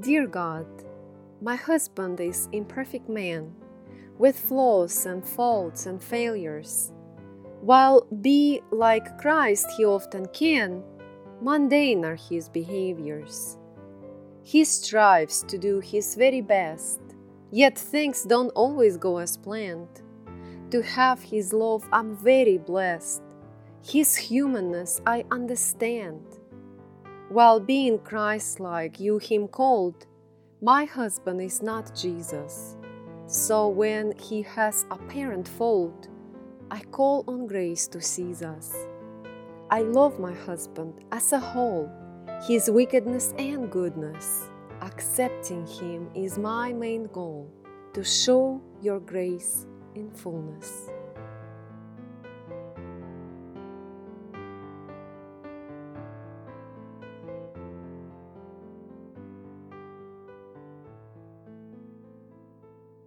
Dear God, my husband is imperfect man, with flaws and faults and failures. While be like Christ he often can, mundane are his behaviors. He strives to do his very best, yet things don't always go as planned. To have his love, I'm very blessed. His humanness I understand. While being Christ like, you him called, my husband is not Jesus. So when he has apparent fault, I call on grace to seize us. I love my husband as a whole, his wickedness and goodness. Accepting him is my main goal to show your grace in fullness.